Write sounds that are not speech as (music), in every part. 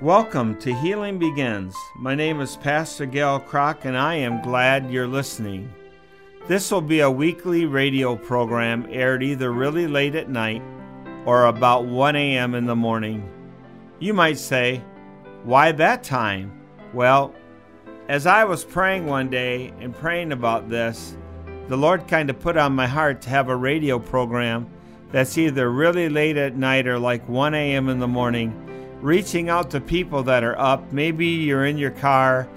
Welcome to Healing Begins. My name is Pastor Gail Kroc, and I am glad you're listening. This will be a weekly radio program aired either really late at night or about 1 a.m. in the morning. You might say, Why that time? Well, as I was praying one day and praying about this, the Lord kind of put on my heart to have a radio program that's either really late at night or like 1 a.m. in the morning, reaching out to people that are up. Maybe you're in your car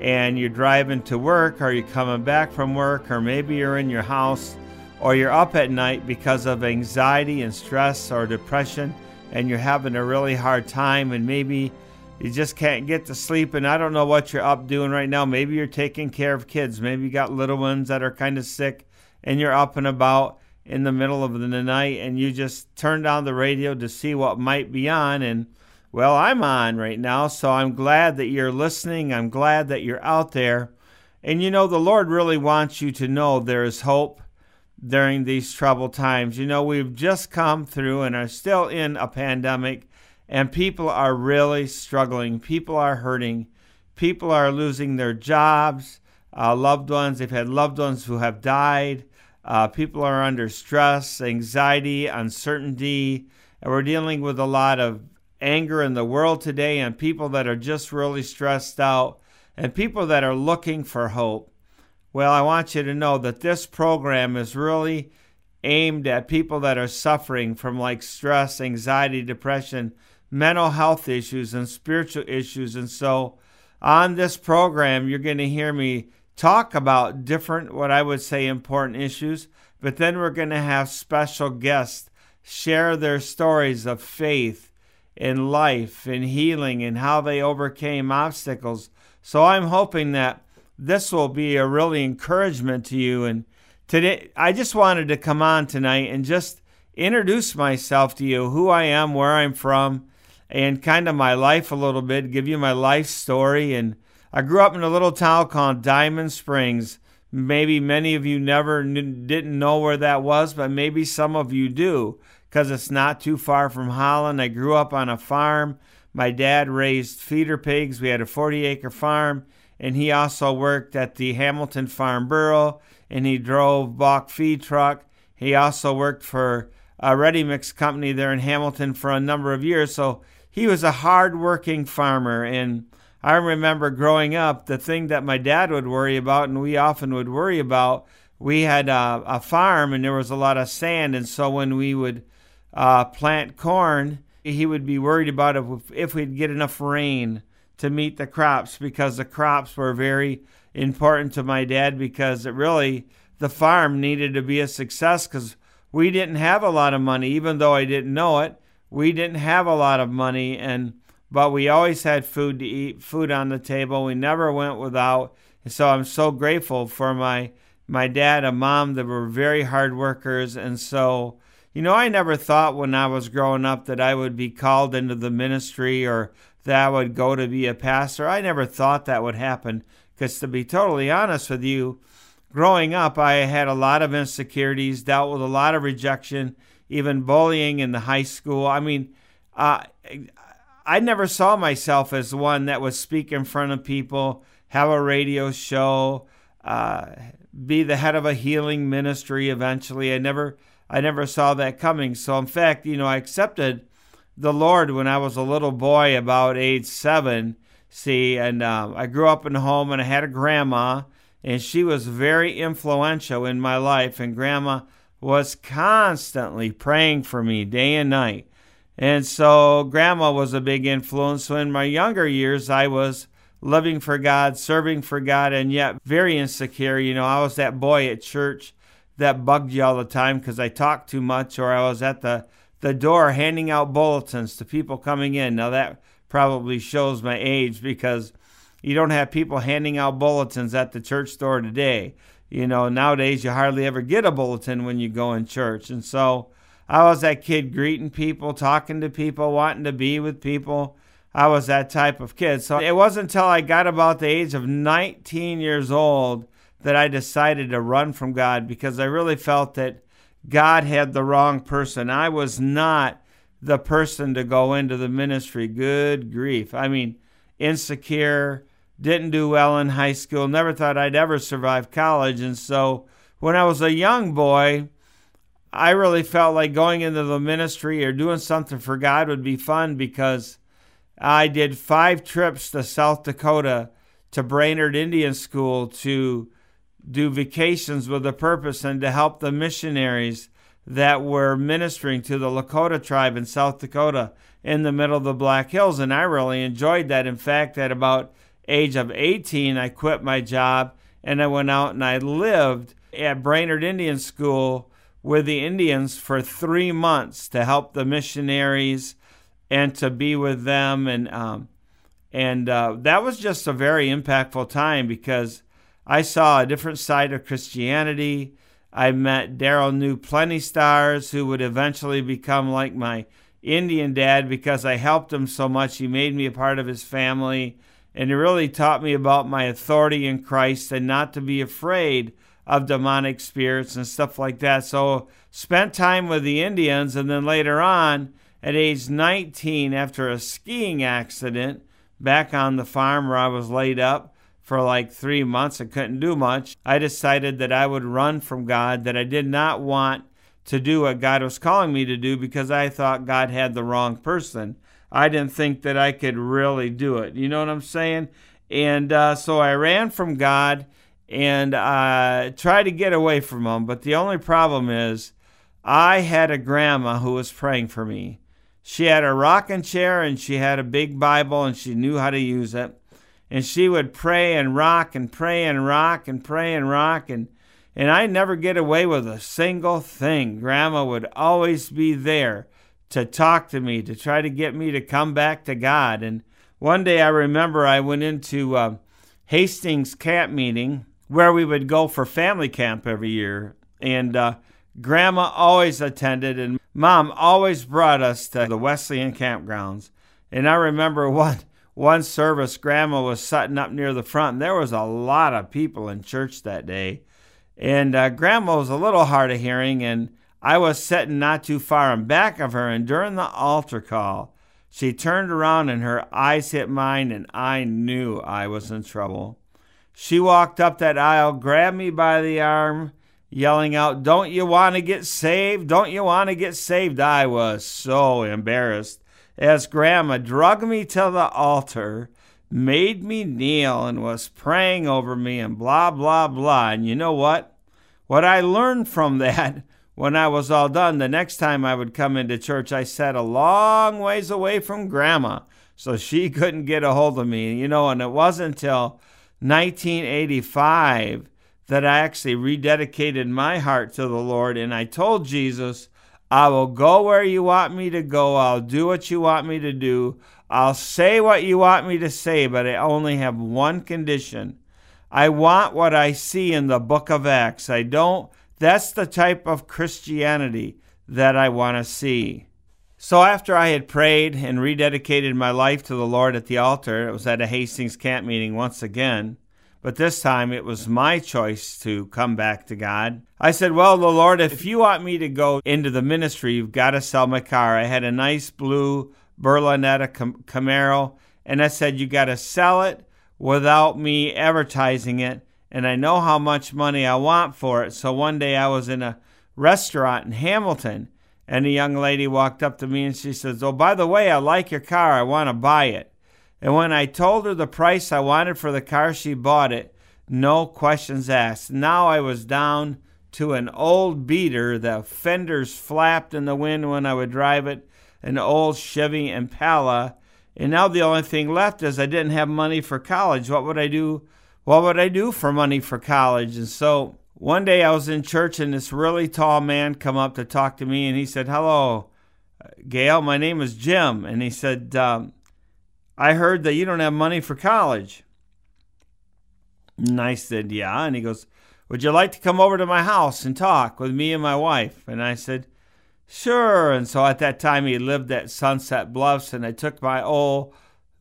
and you're driving to work, or you're coming back from work, or maybe you're in your house, or you're up at night because of anxiety and stress or depression, and you're having a really hard time, and maybe you just can't get to sleep. And I don't know what you're up doing right now. Maybe you're taking care of kids, maybe you got little ones that are kind of sick, and you're up and about in the middle of the night, and you just turn down the radio to see what might be on, and well, I'm on right now, so I'm glad that you're listening. I'm glad that you're out there. And you know, the Lord really wants you to know there is hope during these troubled times. You know, we've just come through and are still in a pandemic, and people are really struggling. People are hurting. People are losing their jobs, uh, loved ones. They've had loved ones who have died. Uh, people are under stress, anxiety, uncertainty, and we're dealing with a lot of anger in the world today and people that are just really stressed out and people that are looking for hope. Well, I want you to know that this program is really aimed at people that are suffering from like stress, anxiety, depression, mental health issues, and spiritual issues. And so, on this program, you're going to hear me talk about different, what I would say, important issues, but then we're going to have special guests share their stories of faith in life, in healing, and how they overcame obstacles. So I'm hoping that this will be a really encouragement to you. And today, I just wanted to come on tonight and just introduce myself to you, who I am, where I'm from, and kind of my life a little bit, give you my life story. And I grew up in a little town called Diamond Springs. Maybe many of you never didn't know where that was, but maybe some of you do because it's not too far from Holland. I grew up on a farm. My dad raised feeder pigs. We had a 40 acre farm, and he also worked at the Hamilton Farm Bureau and he drove Bach feed truck. He also worked for a ready mix company there in Hamilton for a number of years. So he was a hard working farmer. And I remember growing up, the thing that my dad would worry about, and we often would worry about, we had a, a farm and there was a lot of sand. And so when we would uh, plant corn, he would be worried about if, if we'd get enough rain to meet the crops because the crops were very important to my dad because it really the farm needed to be a success because we didn't have a lot of money. Even though i didn't know it we didn't have a lot of money and but we always had food to eat food on the table. We never went without. And so i'm so grateful for my my dad and mom that were very hard workers. And so you know, I never thought when I was growing up that I would be called into the ministry or that I would go to be a pastor. I never thought that would happen because, to be totally honest with you, growing up, I had a lot of insecurities, dealt with a lot of rejection, even bullying in the high school. I mean, uh, I never saw myself as one that would speak in front of people, have a radio show, uh, be the head of a healing ministry eventually. I never I never saw that coming. So, in fact, you know, I accepted the Lord when I was a little boy, about age seven. See, and uh, I grew up in a home and I had a grandma, and she was very influential in my life. And grandma was constantly praying for me day and night. And so, grandma was a big influence. So, in my younger years, I was living for God, serving for God, and yet very insecure. You know, I was that boy at church that bugged you all the time because I talked too much or I was at the, the door handing out bulletins to people coming in. Now, that probably shows my age because you don't have people handing out bulletins at the church door today. You know, nowadays you hardly ever get a bulletin when you go in church. And so I was that kid greeting people, talking to people, wanting to be with people. I was that type of kid. So it wasn't until I got about the age of 19 years old that I decided to run from God because I really felt that God had the wrong person. I was not the person to go into the ministry. Good grief. I mean, insecure, didn't do well in high school, never thought I'd ever survive college. And so when I was a young boy, I really felt like going into the ministry or doing something for God would be fun because I did five trips to South Dakota to Brainerd Indian School to do vacations with a purpose and to help the missionaries that were ministering to the Lakota tribe in South Dakota in the middle of the Black Hills. And I really enjoyed that. In fact, at about age of 18, I quit my job and I went out and I lived at Brainerd Indian School with the Indians for three months to help the missionaries and to be with them. And um, and uh, that was just a very impactful time because I saw a different side of Christianity. I met Daryl New Plenty Stars, who would eventually become like my Indian dad because I helped him so much. He made me a part of his family, and he really taught me about my authority in Christ and not to be afraid of demonic spirits and stuff like that. So, spent time with the Indians, and then later on, at age 19, after a skiing accident back on the farm where I was laid up, for like three months. I couldn't do much. I decided that I would run from God, that I did not want to do what God was calling me to do because I thought God had the wrong person. I didn't think that I could really do it. You know what I'm saying? And uh, so I ran from God and uh, tried to get away from Him. But the only problem is, I had a grandma who was praying for me. She had a rocking chair and she had a big Bible and she knew how to use it and she would pray and rock and pray and rock and pray and rock and and I'd never get away with a single thing. Grandma would always be there to talk to me, to try to get me to come back to God. And one day I remember I went into uh, Hastings camp meeting where we would go for family camp every year. And uh, Grandma always attended, and Mom always brought us to the Wesleyan campgrounds. And I remember (laughs) one one service, Grandma was sitting up near the front, and there was a lot of people in church that day. And uh, Grandma was a little hard of hearing, and I was sitting not too far in back of her. And during the altar call, she turned around and her eyes hit mine, and I knew I was in trouble. She walked up that aisle, grabbed me by the arm, yelling out, Don't you want to get saved? Don't you want to get saved? I was so embarrassed as Grandma drug me to the altar, made me kneel, and was praying over me, and blah, blah, blah. And you know what? What I learned from (laughs) that when I was all done, the next time I would come into church, I sat a long ways away from Grandma so she (laughs) couldn't get a hold of me. You know, and it wasn't until 1985 that I actually rededicated my heart to the Lord and I told Jesus, I will go where you want me to go. I'll do what you want me to do. I'll say what you want me to say, but I only have one condition. I want what I see in the book of Acts. I don't, that's the type of Christianity that I want to see. So after I had prayed and rededicated my life to the Lord at the altar, it was at a Hastings camp meeting once again. But this time it was my choice to come back to God. I said, Well, the Lord, if you want me to go into the ministry, you've got to sell my car. I had a nice blue Berlinetta Camaro, and I said, You got to sell it without me advertising it. And I know how much money I want for it. So one day I was in a restaurant in Hamilton, and a young lady walked up to me and she says, Oh, by the way, I like your car. I want to buy it. And when I told her the price I wanted for the car, she bought it. No questions asked. Now I was down to an old beater. The fenders flapped in the wind when I would drive it, an old Chevy Impala. And now the only thing left is I didn't have money for college. What would I do? What would I do for money for college? And so one day I was in church and this really tall man come up to talk to me and he said, "Hello, Gail. My name is Jim." And he said, um, I heard that you don't have money for college. And I said, Yeah. And he goes, Would you like to come over to my house and talk with me and my wife? And I said, Sure. And so at that time, he lived at Sunset Bluffs, and I took my old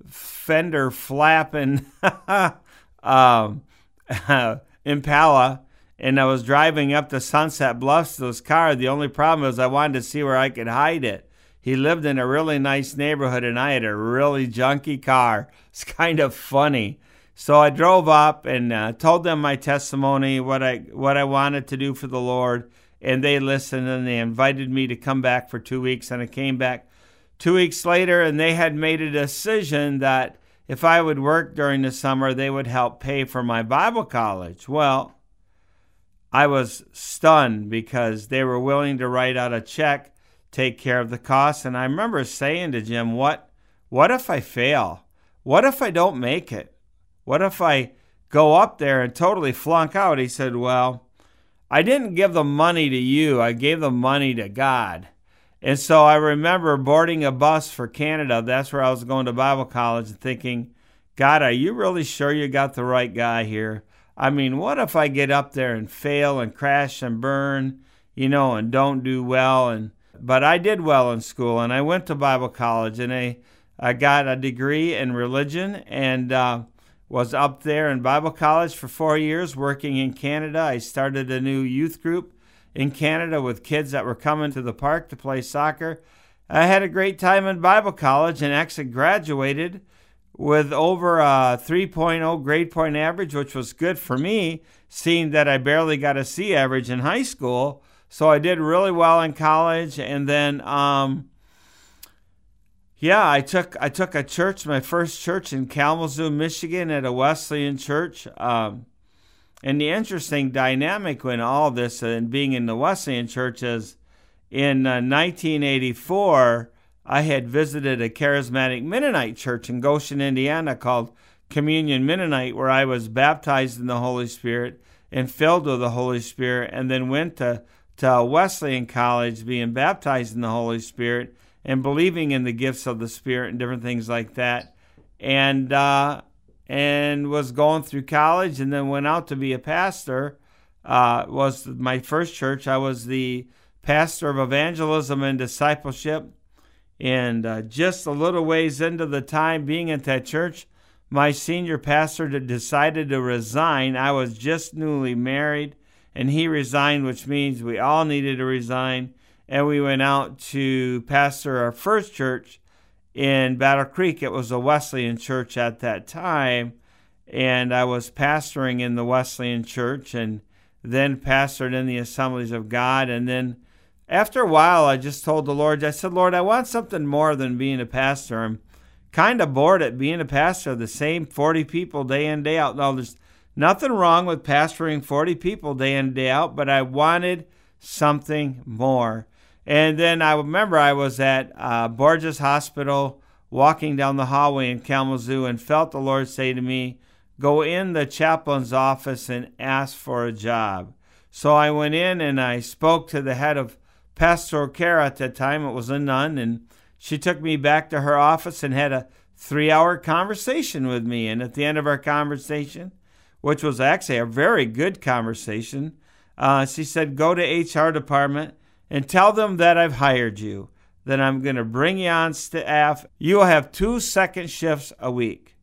fender flapping (laughs) um, (laughs) Impala, and I was driving up to Sunset Bluffs to this car. The only problem was I wanted to see where I could hide it. He lived in a really nice neighborhood and I had a really junky car. (laughs) It's kind of funny. So I drove up and uh, told them my testimony, what I what I wanted to do for the Lord, and they listened and they invited me to come back for 2 weeks and I came back 2 weeks later and they had made a decision that if I would work during the summer, they would help pay for my Bible college. Well, I was stunned because they were willing to write out a check, take care of the costs. And I remember saying to Jim, What what if I fail? What if I don't make it? What if I go up there and totally flunk out? He said, Well, I didn't give the money to you, I gave the money to God. And so I remember boarding a bus for Canada. That's where I was going to Bible college and thinking, God, are you really sure you got the right guy here? I mean, what if I get up there and fail and crash and burn, you know, and don't do well? And but I did well in school, and I went to Bible college, and I I got a degree in religion, and uh, was up there in Bible college for four years, working in Canada. I started a new youth group in Canada with kids that were coming to the park to play soccer. I had a great time in Bible college, and actually graduated with over a 3.0 grade point average, which was good for me, seeing that I barely got a C average in high school. So I did really well in college, and then, um, yeah, I took I took a church, my first church in Kalamazoo, Michigan, at a Wesleyan church. Um, and the interesting dynamic in all this and being in the Wesleyan church is in uh, 1984 I had visited a charismatic Mennonite church in Goshen, Indiana called Communion Mennonite, where I was baptized in the Holy Spirit and filled with the Holy Spirit, and then went to, to Wesleyan College being baptized in the Holy Spirit and believing in the gifts of the Spirit and different things like that. And, uh, and was going through college and then went out to be a pastor. Uh, was my first church. I was the pastor of evangelism and discipleship and uh, just a little ways into the time being at that church, my senior pastor decided to resign. I was just newly married, and he resigned, which means we all needed to resign. And we went out to pastor our first church in Battle Creek. It was a Wesleyan church at that time. And I was pastoring in the Wesleyan church and then pastored in the Assemblies of God. And then after a while, I just told the Lord, I said, Lord, I want something more than being a pastor. I'm kind of bored at being a pastor, the same 40 people day in, day out. Now, there's nothing wrong with pastoring 40 people day in, and day out, but I wanted something more. And then I remember I was at uh, Borgess Hospital walking down the hallway in Kalamazoo and felt the Lord say to me, Go in the chaplain's office and ask for a job. So I went in and I spoke to the head of pastoral care at that time. It was a nun, and she took me back to her office and had a three hour conversation with me. And at the end of our conversation, which was actually a very good conversation, uh, she said, Go to HR department and tell them that I've hired you, that I'm going to bring you on staff. You'll have two second shifts a week,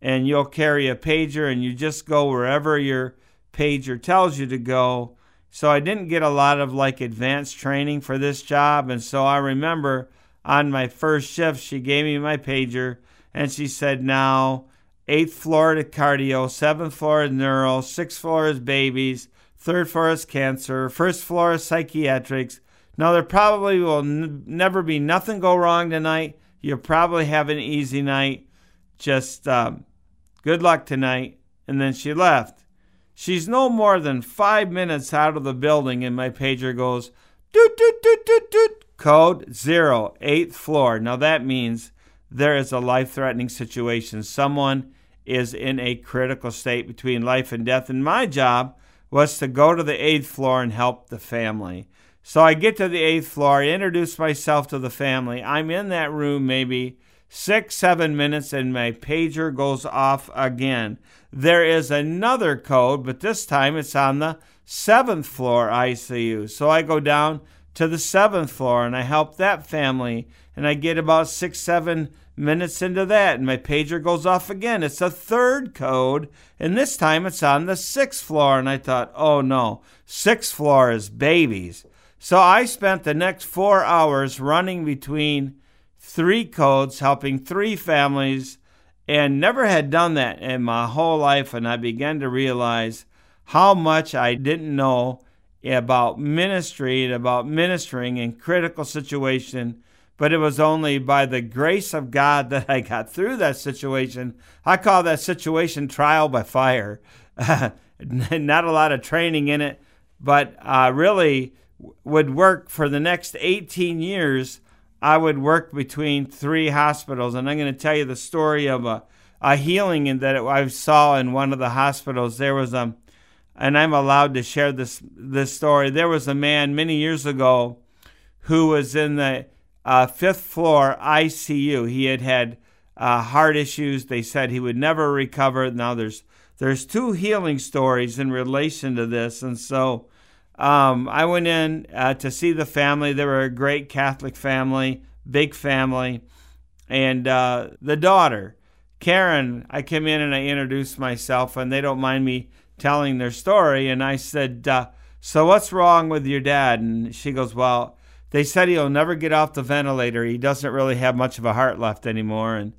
and you'll carry a pager, and you just go wherever your pager tells you to go so I didn't get a lot of like advanced training for this job. And so I remember on my first shift, she gave me my pager and she said, Now, eighth floor to cardio, seventh floor is neuro, sixth floor is babies, third floor is cancer, first floor is psychiatrics. Now, there probably will n- never be nothing go wrong tonight. You'll probably have an easy night. Just um, good luck tonight. And then she left. She's no more than five minutes out of the building, and my pager goes, doot, doot, doot, doot, doot, code zero, eighth floor. Now that means there is a life threatening situation. Someone is in a critical state between life and death, and my job was to go to the eighth floor and help the family. So I get to the eighth floor, I introduce myself to the family. I'm in that room maybe six, seven minutes, and my pager goes off again. There is another code, but this time it's on the seventh floor ICU. So I go down to the seventh floor and I help that family, and I get about six, seven minutes into that, and my pager goes off again. It's a third code, and this time it's on the sixth floor. And I thought, oh no, sixth floor is babies. So I spent the next four hours running between three codes, helping three families, and never had done that in my whole life. And I began to realize how much I didn't know about ministry and about ministering in critical situation but it was only by the grace of God that I got through that situation. I call that situation trial by fire. (laughs) Not a lot of training in it, but uh, really would work for the next 18 years. I would work between three hospitals, and I'm going to tell you the story of a, a healing that I saw in one of the hospitals. There was a, and I'm allowed to share this this story. There was a man many years ago who was in the uh, fifth floor ICU. He had had uh, heart issues. They said he would never recover. Now there's there's two healing stories in relation to this, and so um, I went in uh, to see the family. They were a great Catholic family, big family, and uh, the daughter, Karen. I came in and I introduced myself, and they don't mind me telling their story. And I said, uh, "So what's wrong with your dad?" And she goes, "Well." They said he'll never get off the ventilator. He doesn't really have much of a heart left anymore. And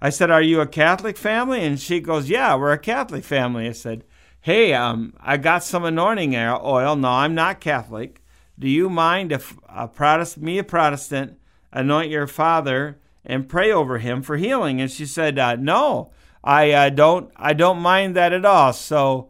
I said, Are you a Catholic family? And she goes, Yeah, we're a Catholic family. I said, Hey, um, I got some anointing oil. No, I'm not Catholic. Do you mind if a Protestant, me, a Protestant, anoint your father and pray over him for healing? And she said, uh, No, I uh, don't. I don't mind that at all. So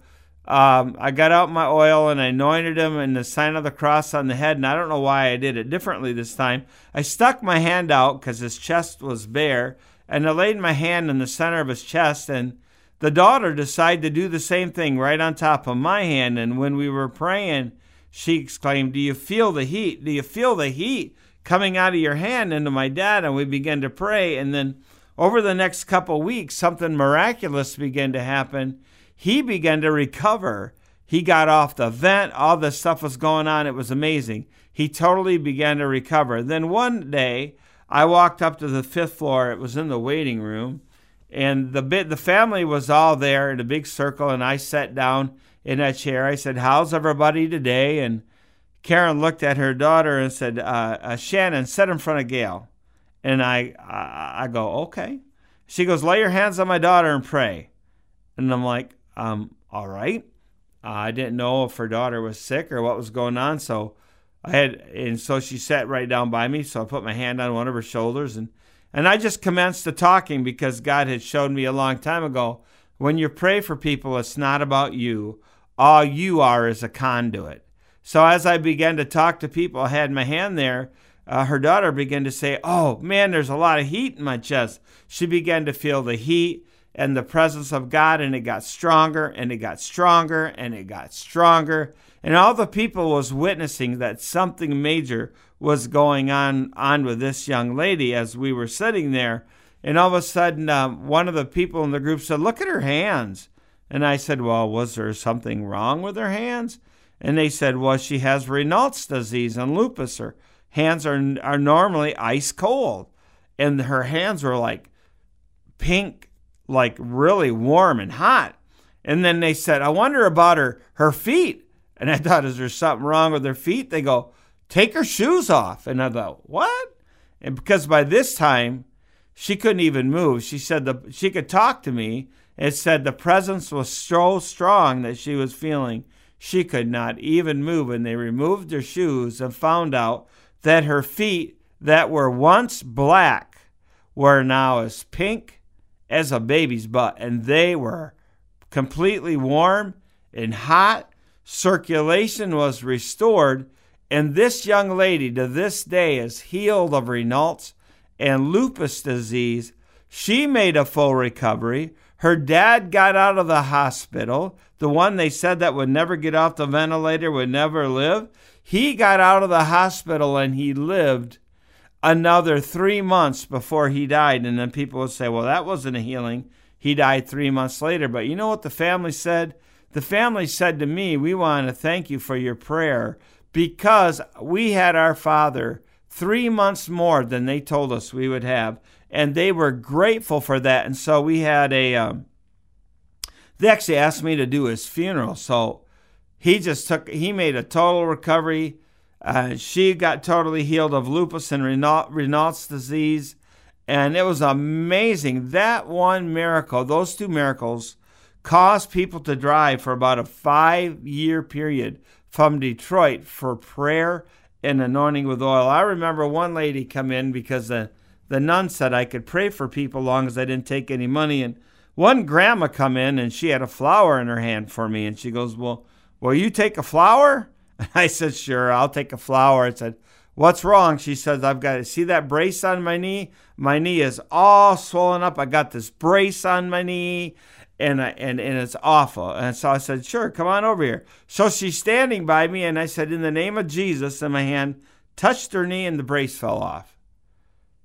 um, I got out my oil and I anointed him in the sign of the cross on the head. And I don't know why I did it differently this time. I stuck my hand out because his chest was bare, and I laid my hand in the center of his chest. And the daughter decided to do the same thing right on top of my hand. And when we were praying, she exclaimed, Do you feel the heat? Do you feel the heat coming out of your hand into my dad? And we began to pray. And then over the next couple weeks, something miraculous began to happen he began to recover. He got off the vent. All this stuff was going on. It was amazing. He totally began to recover. Then one day, I walked up to the fifth floor. It was in the waiting room, and the bit the family was all there in a big circle. And I sat down in a chair. I said, "How's everybody today?" And Karen looked at her daughter and said, uh, uh, "Shannon, sit in front of Gail." And I, I, I go, "Okay." She goes, "Lay your hands on my daughter and pray." And I'm like, um, all right. Uh, I didn't know if her daughter was sick or what was going on, so I had, and so she sat right down by me. So I put my hand on one of her shoulders, and and I just commenced to talking because God had showed me a long time ago. When you pray for people, it's not about you. All you are is a conduit. So as I began to talk to people, I had my hand there. Uh, her daughter began to say, "Oh man, there's a lot of heat in my chest." She began to feel the heat and the presence of God, and it got stronger and it got stronger and it got stronger. And all the people was witnessing that something major was going on on with this young lady as we were sitting there. And all of a sudden, um, one of the people in the group said, "Look at her hands." And I said, "Well, was there something wrong with her hands?" And they said, "Well, she has Raynaud's disease and lupus. Her hands are are normally ice cold, and her hands were like pink like really warm and hot. And then they said, I wonder about her her feet. And I thought, is there something wrong with her feet? They go, take her shoes off. And I thought, what? And because by this time she couldn't even move. She said the she could talk to me. It said the presence was so strong that she was feeling she could not even move. And they removed her shoes and found out that her feet that were once black were now as pink as a baby's butt, and they were completely warm and hot. Circulation was restored, and this young lady to this day is healed of Raynaud's and lupus disease. She made a full recovery. Her dad got out of the hospital, the one they said that would never get off the ventilator, would never live. He got out of the hospital and he lived another three months before he died. And then people would say, well, that wasn't a healing. He died three months later. But you know what the family said? The family said to me, We want to thank you for your prayer because we had our father three months more than they told us we would have. And they were grateful for that. And so we had a, um, they actually asked me to do his funeral. So he just took, he made a total recovery Uh, she got totally healed of lupus and Raynaud's disease. And it was amazing. That one miracle, those two miracles, caused people to drive for about a five year period from Detroit for prayer and anointing with oil. I remember one lady come in because the, the nun said I could pray for people long as I didn't take any money. And one grandma come in and she had a flower in her hand for me. And she goes, Well, will you take a flower? (laughs) I said, Sure, I'll take a flower. I said, What's wrong? She says, I've got to see that brace on my knee. My knee is all swollen up. I got this brace on my knee and, and, and it's awful. And so I said, Sure, come on over here. So she's standing by me, and I said, In the name of Jesus, and my hand touched her knee, and the brace fell off.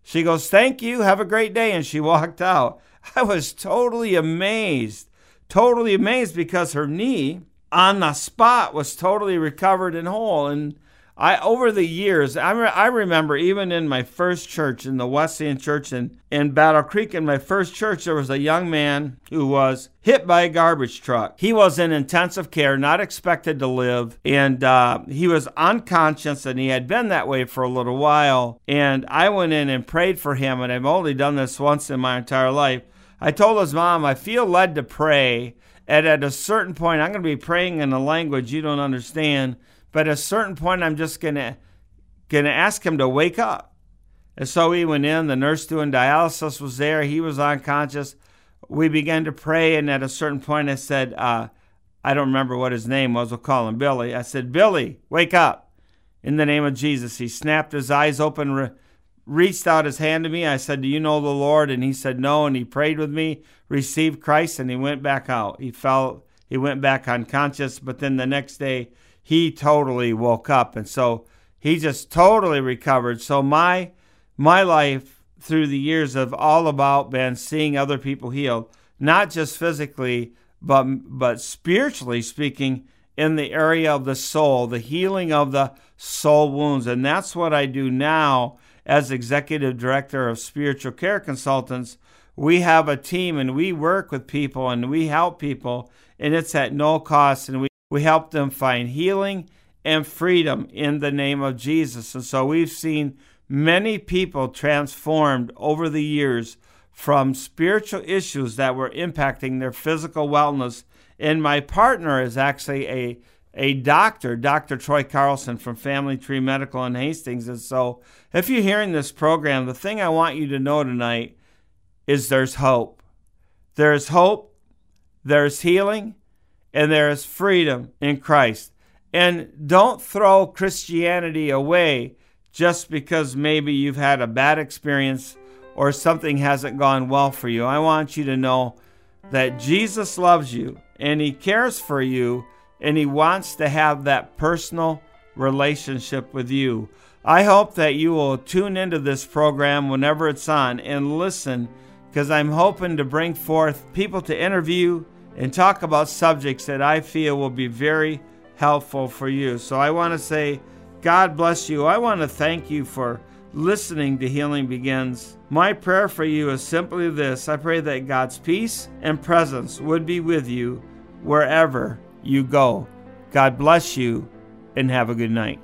She goes, Thank you. Have a great day. And she (laughs) walked out. I was totally amazed, totally amazed because her knee on the spot was totally recovered and whole. And I over the years, I, re- I remember even in my first church, in the Wesleyan Church in, in Battle Creek, in my first church, there was a young man who was hit by a garbage truck. He was in intensive care, not expected to live, and uh, he was unconscious, and he had been that way for a little while. And I went in and prayed for him, and I've only done this once in my entire life. I told his mom, I feel led to pray. And at a certain point, I'm going to be praying in a language you don't understand but at a certain point, I'm just gonna gonna ask him to wake up. And so he went in. The nurse doing dialysis was there. He was unconscious. We began to pray, and at a certain point, I said, uh, I don't remember what his name was. We'll call him Billy. I said, Billy, wake up. In the name of Jesus. He snapped his eyes open, reached out his hand to me. I said, Do you know the Lord? And he said, No. And he prayed with me, received Christ, and he went back out. He fell, he went back unconscious. But then the next day, he totally woke up and so he just totally recovered so my my life through the years have all about been seeing other people healed not just physically but but spiritually speaking in the area of the soul the healing of the soul wounds and that's what I do now as executive director of spiritual care consultants we have a team and we work with people and we help people and it's at no cost and we we help them find healing and freedom in the name of Jesus. And so we've seen many people transformed over the years from spiritual issues that were impacting their physical wellness. And my partner is actually a a doctor, Dr. Troy Carlson from Family Tree Medical in Hastings. And so, if you're hearing this program, the thing I want you to know tonight is there's hope. There's hope, there's healing, and there is freedom in Christ. And don't throw Christianity away just because maybe you've had a bad experience or something hasn't gone well for you. I want you to know that Jesus loves you and He cares for you and He wants to have that personal relationship with you. I hope that you will tune into this program whenever it's on and listen because I'm hoping to bring forth people to interview and talk about subjects that I feel will be very helpful for you. So I want to say, God bless you. I want to thank you for listening to Healing Begins. My prayer for you is simply this I pray that God's peace and presence would be with you wherever you go. God bless you and have a good night.